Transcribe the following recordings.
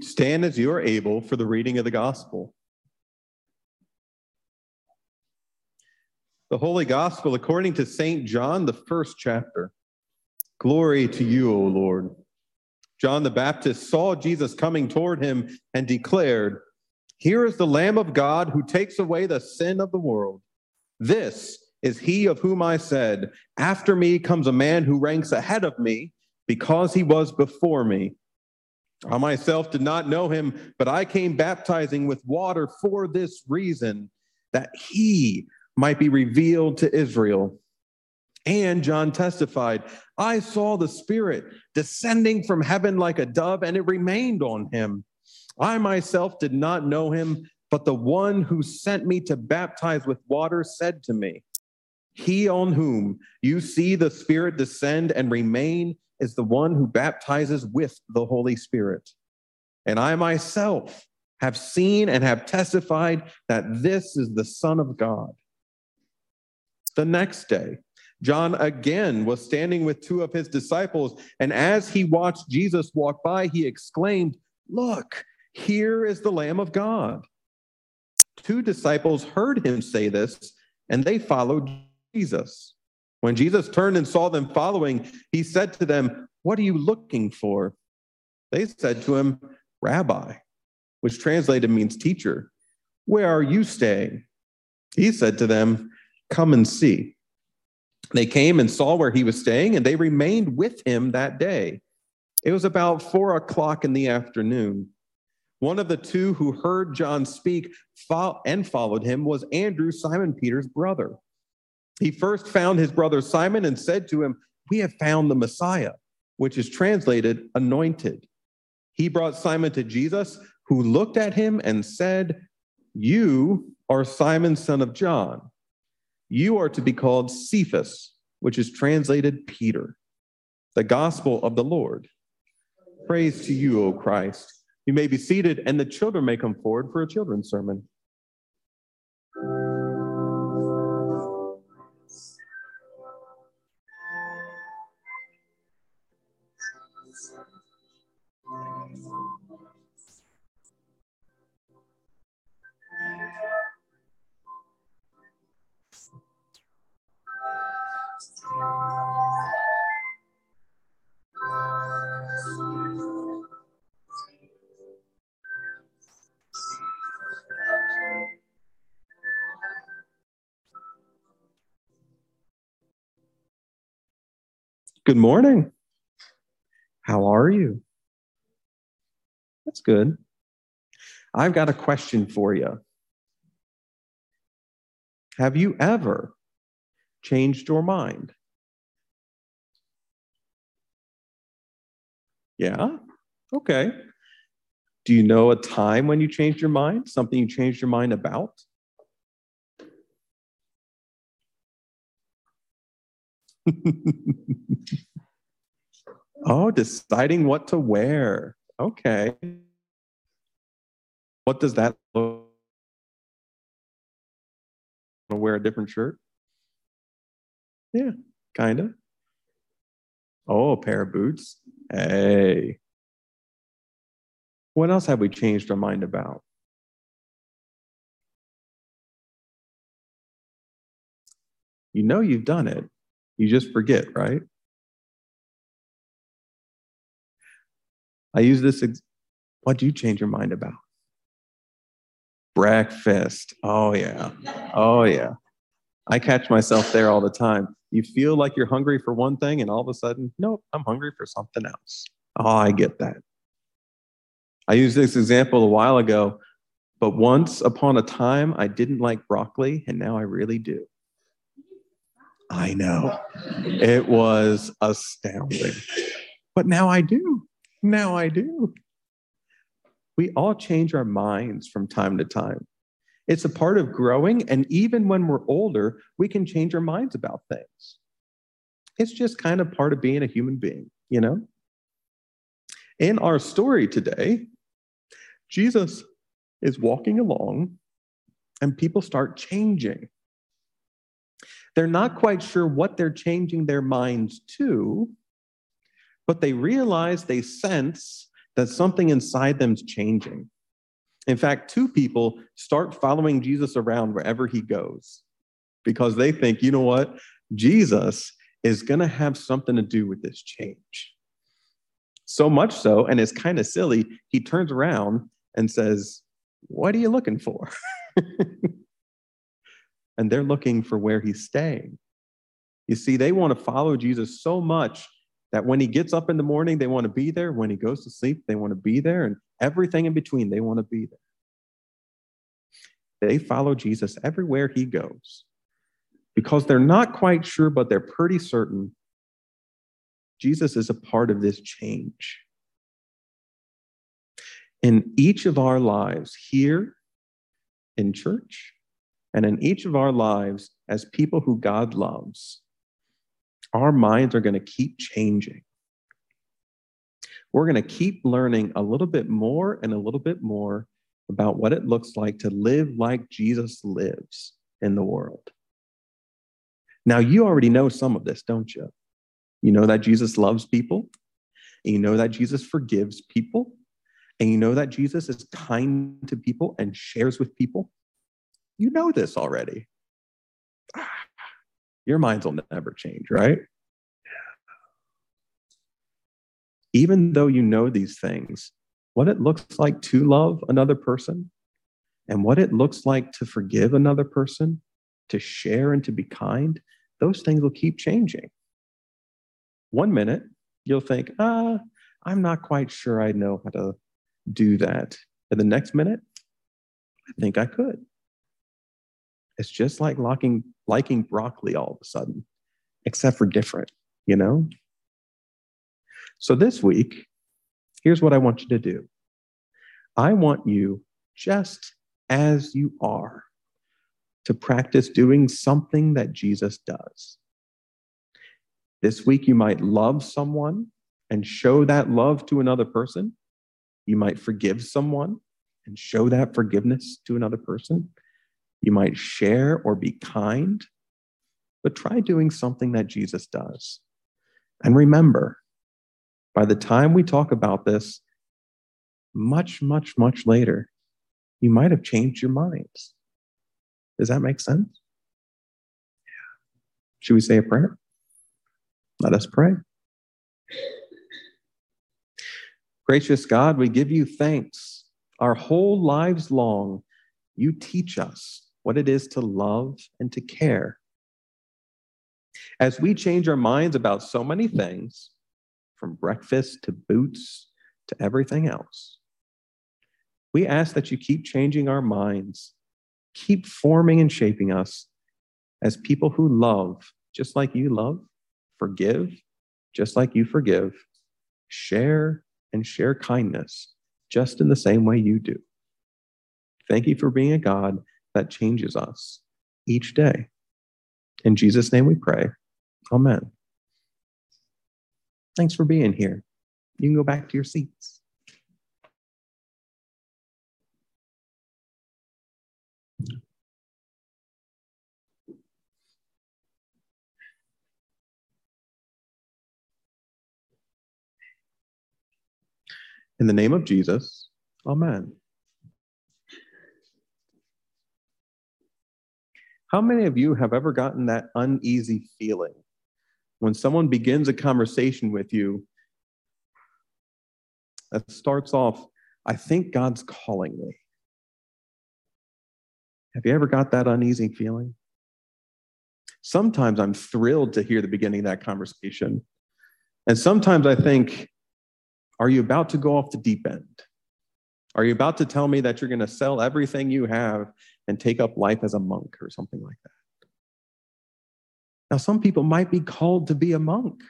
Stand as you are able for the reading of the gospel. The Holy Gospel according to St. John, the first chapter. Glory to you, O Lord. John the Baptist saw Jesus coming toward him and declared, Here is the Lamb of God who takes away the sin of the world. This is he of whom I said, After me comes a man who ranks ahead of me because he was before me. I myself did not know him, but I came baptizing with water for this reason, that he might be revealed to Israel. And John testified, I saw the Spirit descending from heaven like a dove, and it remained on him. I myself did not know him, but the one who sent me to baptize with water said to me, He on whom you see the Spirit descend and remain is the one who baptizes with the Holy Spirit. And I myself have seen and have testified that this is the Son of God. The next day, John again was standing with two of his disciples, and as he watched Jesus walk by, he exclaimed, Look, here is the Lamb of God. Two disciples heard him say this, and they followed Jesus. When Jesus turned and saw them following, he said to them, What are you looking for? They said to him, Rabbi, which translated means teacher, where are you staying? He said to them, Come and see. They came and saw where he was staying, and they remained with him that day. It was about four o'clock in the afternoon. One of the two who heard John speak and followed him was Andrew, Simon Peter's brother. He first found his brother Simon and said to him, We have found the Messiah, which is translated anointed. He brought Simon to Jesus, who looked at him and said, You are Simon, son of John. You are to be called Cephas, which is translated Peter. The gospel of the Lord. Praise to you, O Christ. You may be seated, and the children may come forward for a children's sermon. Good morning. How are you? That's good. I've got a question for you. Have you ever changed your mind? Yeah? Okay. Do you know a time when you changed your mind? Something you changed your mind about? oh, deciding what to wear. Okay. What does that look? Like? Want to wear a different shirt? Yeah, kind of. Oh, a pair of boots. Hey. What else have we changed our mind about? You know you've done it. You just forget, right? I use this. Ex- what do you change your mind about? Breakfast. Oh, yeah. Oh, yeah. I catch myself there all the time. You feel like you're hungry for one thing, and all of a sudden, nope, I'm hungry for something else. Oh, I get that. I used this example a while ago, but once upon a time, I didn't like broccoli, and now I really do. I know. It was astounding. But now I do. Now I do. We all change our minds from time to time. It's a part of growing. And even when we're older, we can change our minds about things. It's just kind of part of being a human being, you know? In our story today, Jesus is walking along and people start changing. They're not quite sure what they're changing their minds to, but they realize, they sense that something inside them's changing. In fact, two people start following Jesus around wherever he goes because they think, you know what? Jesus is going to have something to do with this change. So much so, and it's kind of silly, he turns around and says, What are you looking for? and they're looking for where he's staying. You see, they want to follow Jesus so much that when he gets up in the morning, they want to be there. When he goes to sleep, they want to be there. And everything in between, they want to be there. They follow Jesus everywhere he goes because they're not quite sure, but they're pretty certain Jesus is a part of this change. In each of our lives, here in church, and in each of our lives as people who God loves, our minds are going to keep changing. We're going to keep learning a little bit more and a little bit more about what it looks like to live like Jesus lives in the world. Now, you already know some of this, don't you? You know that Jesus loves people, and you know that Jesus forgives people, and you know that Jesus is kind to people and shares with people. You know this already. Your minds will never change, right? Even though you know these things, what it looks like to love another person and what it looks like to forgive another person, to share and to be kind, those things will keep changing. One minute, you'll think, ah, I'm not quite sure I know how to do that. And the next minute, I think I could. It's just like liking, liking broccoli all of a sudden, except for different, you know? So this week, here's what I want you to do I want you, just as you are, to practice doing something that Jesus does. This week, you might love someone and show that love to another person. You might forgive someone and show that forgiveness to another person. You might share or be kind, but try doing something that Jesus does. And remember, by the time we talk about this, much, much, much later, you might have changed your minds. Does that make sense? Yeah. Should we say a prayer? Let us pray. Gracious God, we give you thanks. Our whole lives long, you teach us what it is to love and to care. As we change our minds about so many things, from breakfast to boots to everything else, we ask that you keep changing our minds, keep forming and shaping us as people who love just like you love, forgive just like you forgive, share and share kindness just in the same way you do. Thank you for being a God that changes us each day. In Jesus' name we pray. Amen. Thanks for being here. You can go back to your seats. In the name of Jesus, Amen. How many of you have ever gotten that uneasy feeling when someone begins a conversation with you that starts off, I think God's calling me? Have you ever got that uneasy feeling? Sometimes I'm thrilled to hear the beginning of that conversation. And sometimes I think, are you about to go off the deep end? Are you about to tell me that you're going to sell everything you have and take up life as a monk or something like that. Now, some people might be called to be a monk,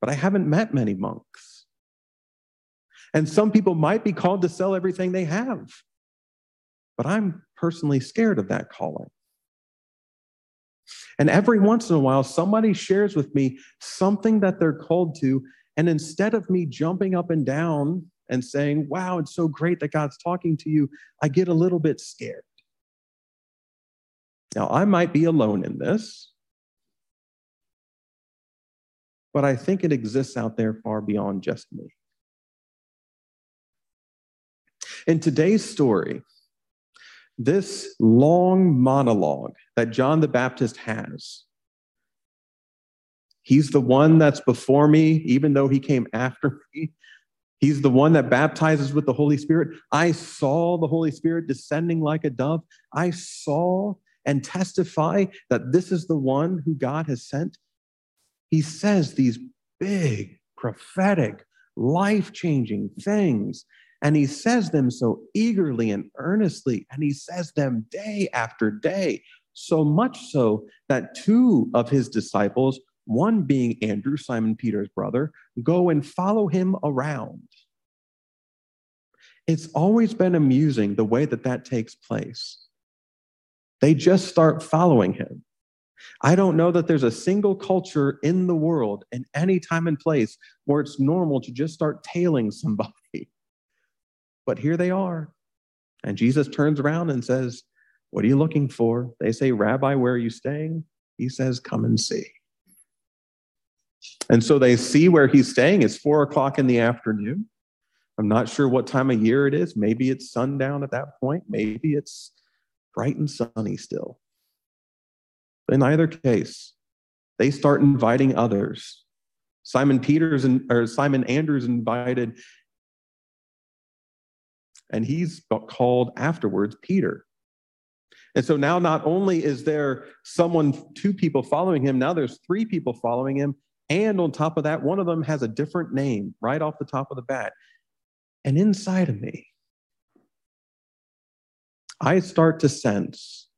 but I haven't met many monks. And some people might be called to sell everything they have, but I'm personally scared of that calling. And every once in a while, somebody shares with me something that they're called to. And instead of me jumping up and down and saying, Wow, it's so great that God's talking to you, I get a little bit scared. Now, I might be alone in this, but I think it exists out there far beyond just me. In today's story, this long monologue that John the Baptist has, he's the one that's before me, even though he came after me. He's the one that baptizes with the Holy Spirit. I saw the Holy Spirit descending like a dove. I saw and testify that this is the one who God has sent. He says these big, prophetic, life changing things. And he says them so eagerly and earnestly. And he says them day after day, so much so that two of his disciples one being Andrew, Simon Peter's brother, go and follow him around. It's always been amusing the way that that takes place. They just start following him. I don't know that there's a single culture in the world in any time and place where it's normal to just start tailing somebody. But here they are. And Jesus turns around and says, What are you looking for? They say, Rabbi, where are you staying? He says, Come and see. And so they see where he's staying. It's four o'clock in the afternoon. I'm not sure what time of year it is. Maybe it's sundown at that point. Maybe it's bright and sunny still. But in either case, they start inviting others. Simon Peters and or Simon Andrews invited, and he's called afterwards Peter. And so now not only is there someone, two people following him, now there's three people following him, and on top of that, one of them has a different name right off the top of the bat. And inside of me, I start to sense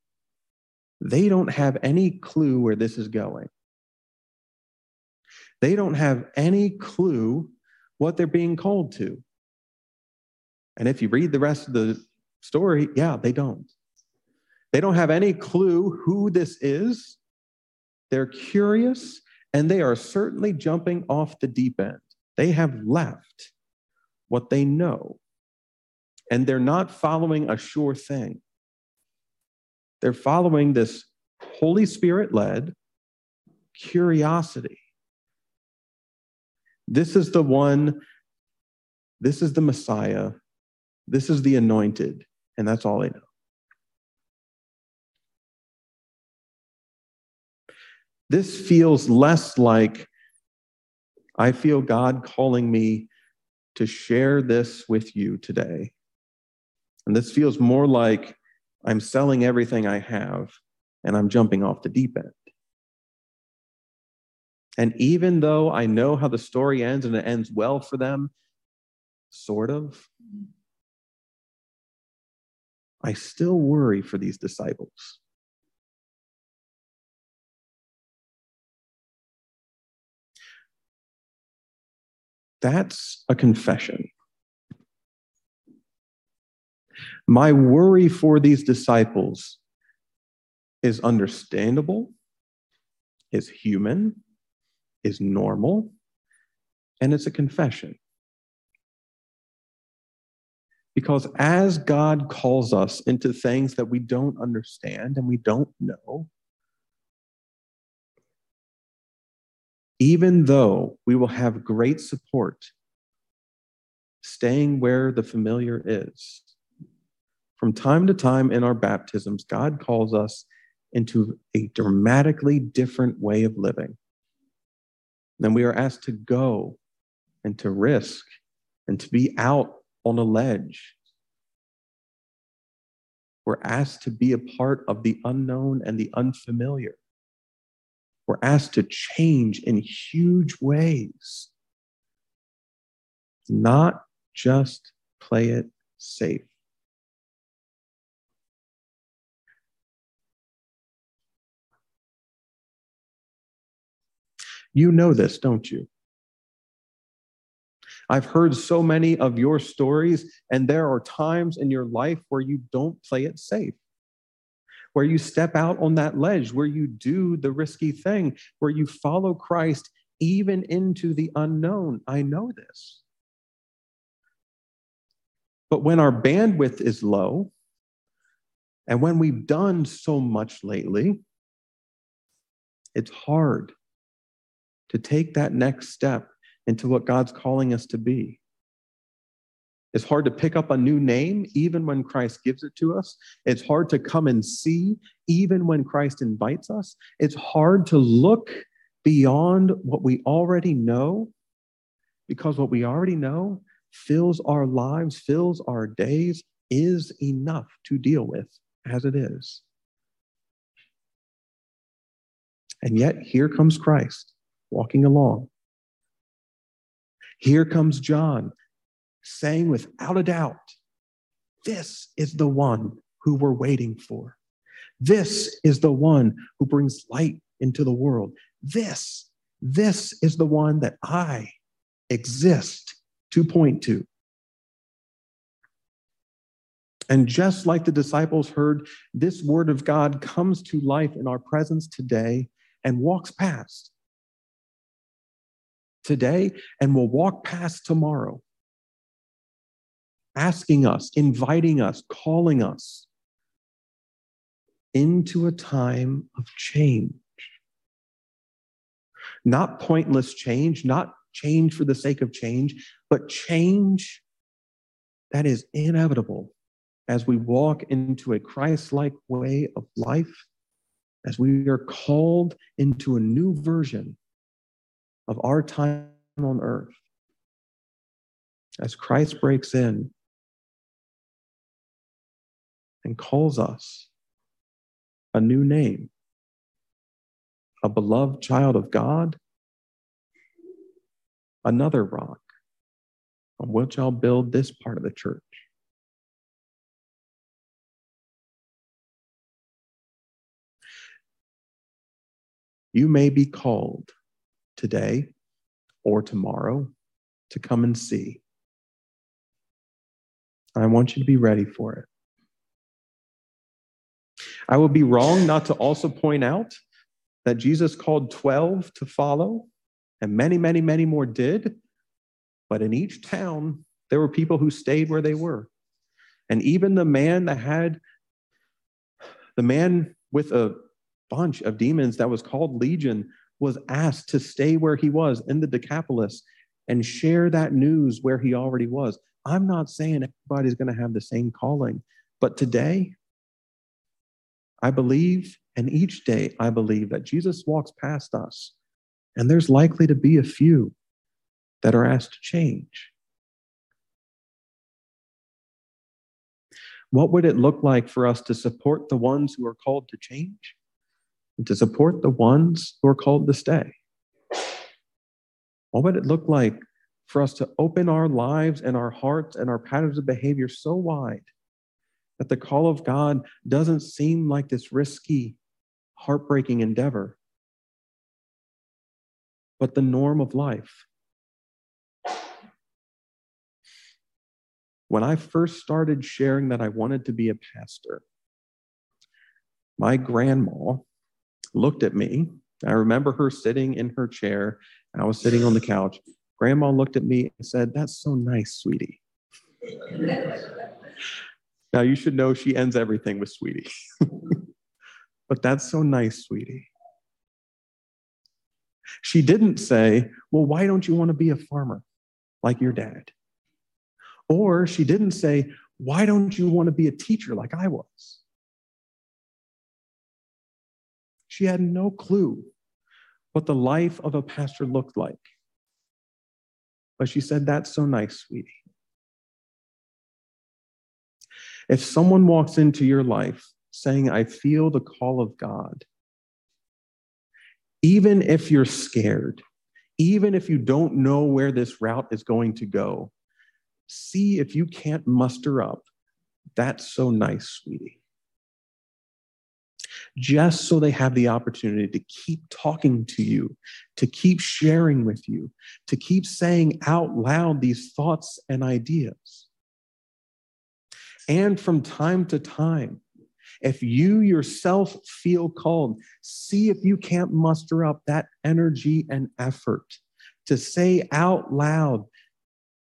they don't have any clue where this is going. They don't have any clue what they're being called to. And if you read the rest of the story, yeah, they don't. They don't have any clue who this is. They're curious and they are certainly jumping off the deep end. They have left what they know, and they're not following a sure thing. They're following this Holy Spirit led curiosity. This is the one, this is the Messiah, this is the anointed, and that's all they know. This feels less like I feel God calling me to share this with you today. And this feels more like I'm selling everything I have and I'm jumping off the deep end. And even though I know how the story ends and it ends well for them, sort of, I still worry for these disciples. That's a confession. My worry for these disciples is understandable, is human, is normal, and it's a confession. Because as God calls us into things that we don't understand and we don't know, even though we will have great support staying where the familiar is. From time to time in our baptisms, God calls us into a dramatically different way of living. Then we are asked to go and to risk and to be out on a ledge. We're asked to be a part of the unknown and the unfamiliar. We're asked to change in huge ways, not just play it safe. You know this, don't you? I've heard so many of your stories, and there are times in your life where you don't play it safe where you step out on that ledge, where you do the risky thing, where you follow Christ even into the unknown. I know this. But when our bandwidth is low, and when we've done so much lately, it's hard to take that next step into what God's calling us to be. It's hard to pick up a new name, even when Christ gives it to us. It's hard to come and see, even when Christ invites us. It's hard to look beyond what we already know, because what we already know fills our lives, fills our days, is enough to deal with as it is. And yet, here comes Christ walking along. Here comes John saying without a doubt, This is the one who we're waiting for. This is the one who brings light into the world. This, this is the one that I exist to point to. And just like the disciples heard, this word of God comes to life in our presence today and walks past today and will walk past tomorrow, asking us, inviting us, calling us into a time of change. Not pointless change, not change for the sake of change, but change that is inevitable as we walk into a Christ like way of life, as we are called into a new version of our time on earth. As Christ breaks in and calls us a new name, a beloved child of God, another rock on which I'll build this part of the church. You may be called today or tomorrow to come and see. I want you to be ready for it. I would be wrong not to also point out that Jesus called 12 to follow, and many, many, many more did. But in each town, there were people who stayed where they were. And even the man that had, the man with a bunch of demons that was called Legion was asked to stay where he was in the Decapolis and share that news where he already was. I'm not saying everybody's going to have the same calling, but today, I believe, and each day I believe that Jesus walks past us, and there's likely to be a few that are asked to change. What would it look like for us to support the ones who are called to change? and to support the ones who are called to stay? What would it look like for us to open our lives and our hearts and our patterns of behavior so wide that the call of God doesn't seem like this risky, heartbreaking endeavor, but the norm of life? When I first started sharing that I wanted to be a pastor, my grandma looked at me. I remember her sitting in her chair. and I was sitting on the couch. Grandma looked at me and said, That's so nice, sweetie. now, you should know she ends everything with sweetie. but that's so nice, sweetie. She didn't say, Well, why don't you want to be a farmer like your dad? Or she didn't say, Why don't you want to be a teacher like I was? She had no clue what the life of a pastor looked like. But she said, That's so nice, sweetie. If someone walks into your life saying, I feel the call of God, even if you're scared, even if you don't know where this route is going to go, see if you can't muster up. That's so nice, sweetie just so they have the opportunity to keep talking to you, to keep sharing with you, to keep saying out loud these thoughts and ideas. And from time to time, if you yourself feel called, see if you can't muster up that energy and effort to say out loud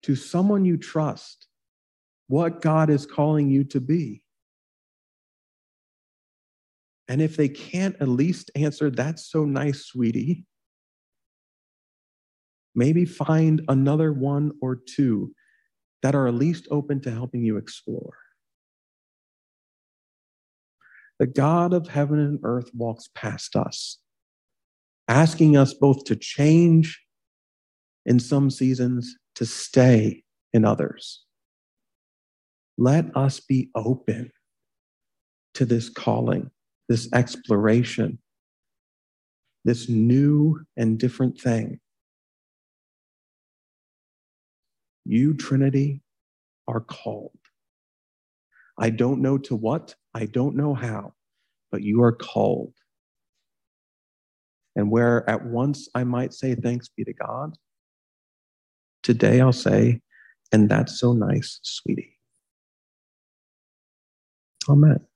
to someone you trust what God is calling you to be. And if they can't at least answer, that's so nice, sweetie, maybe find another one or two that are at least open to helping you explore. The God of heaven and earth walks past us, asking us both to change in some seasons, to stay in others. Let us be open to this calling, this exploration, this new and different thing. You, Trinity, are called. I don't know to what, I don't know how, but you are called. And where at once I might say, Thanks be to God, today I'll say, And that's so nice, sweetie. Amen.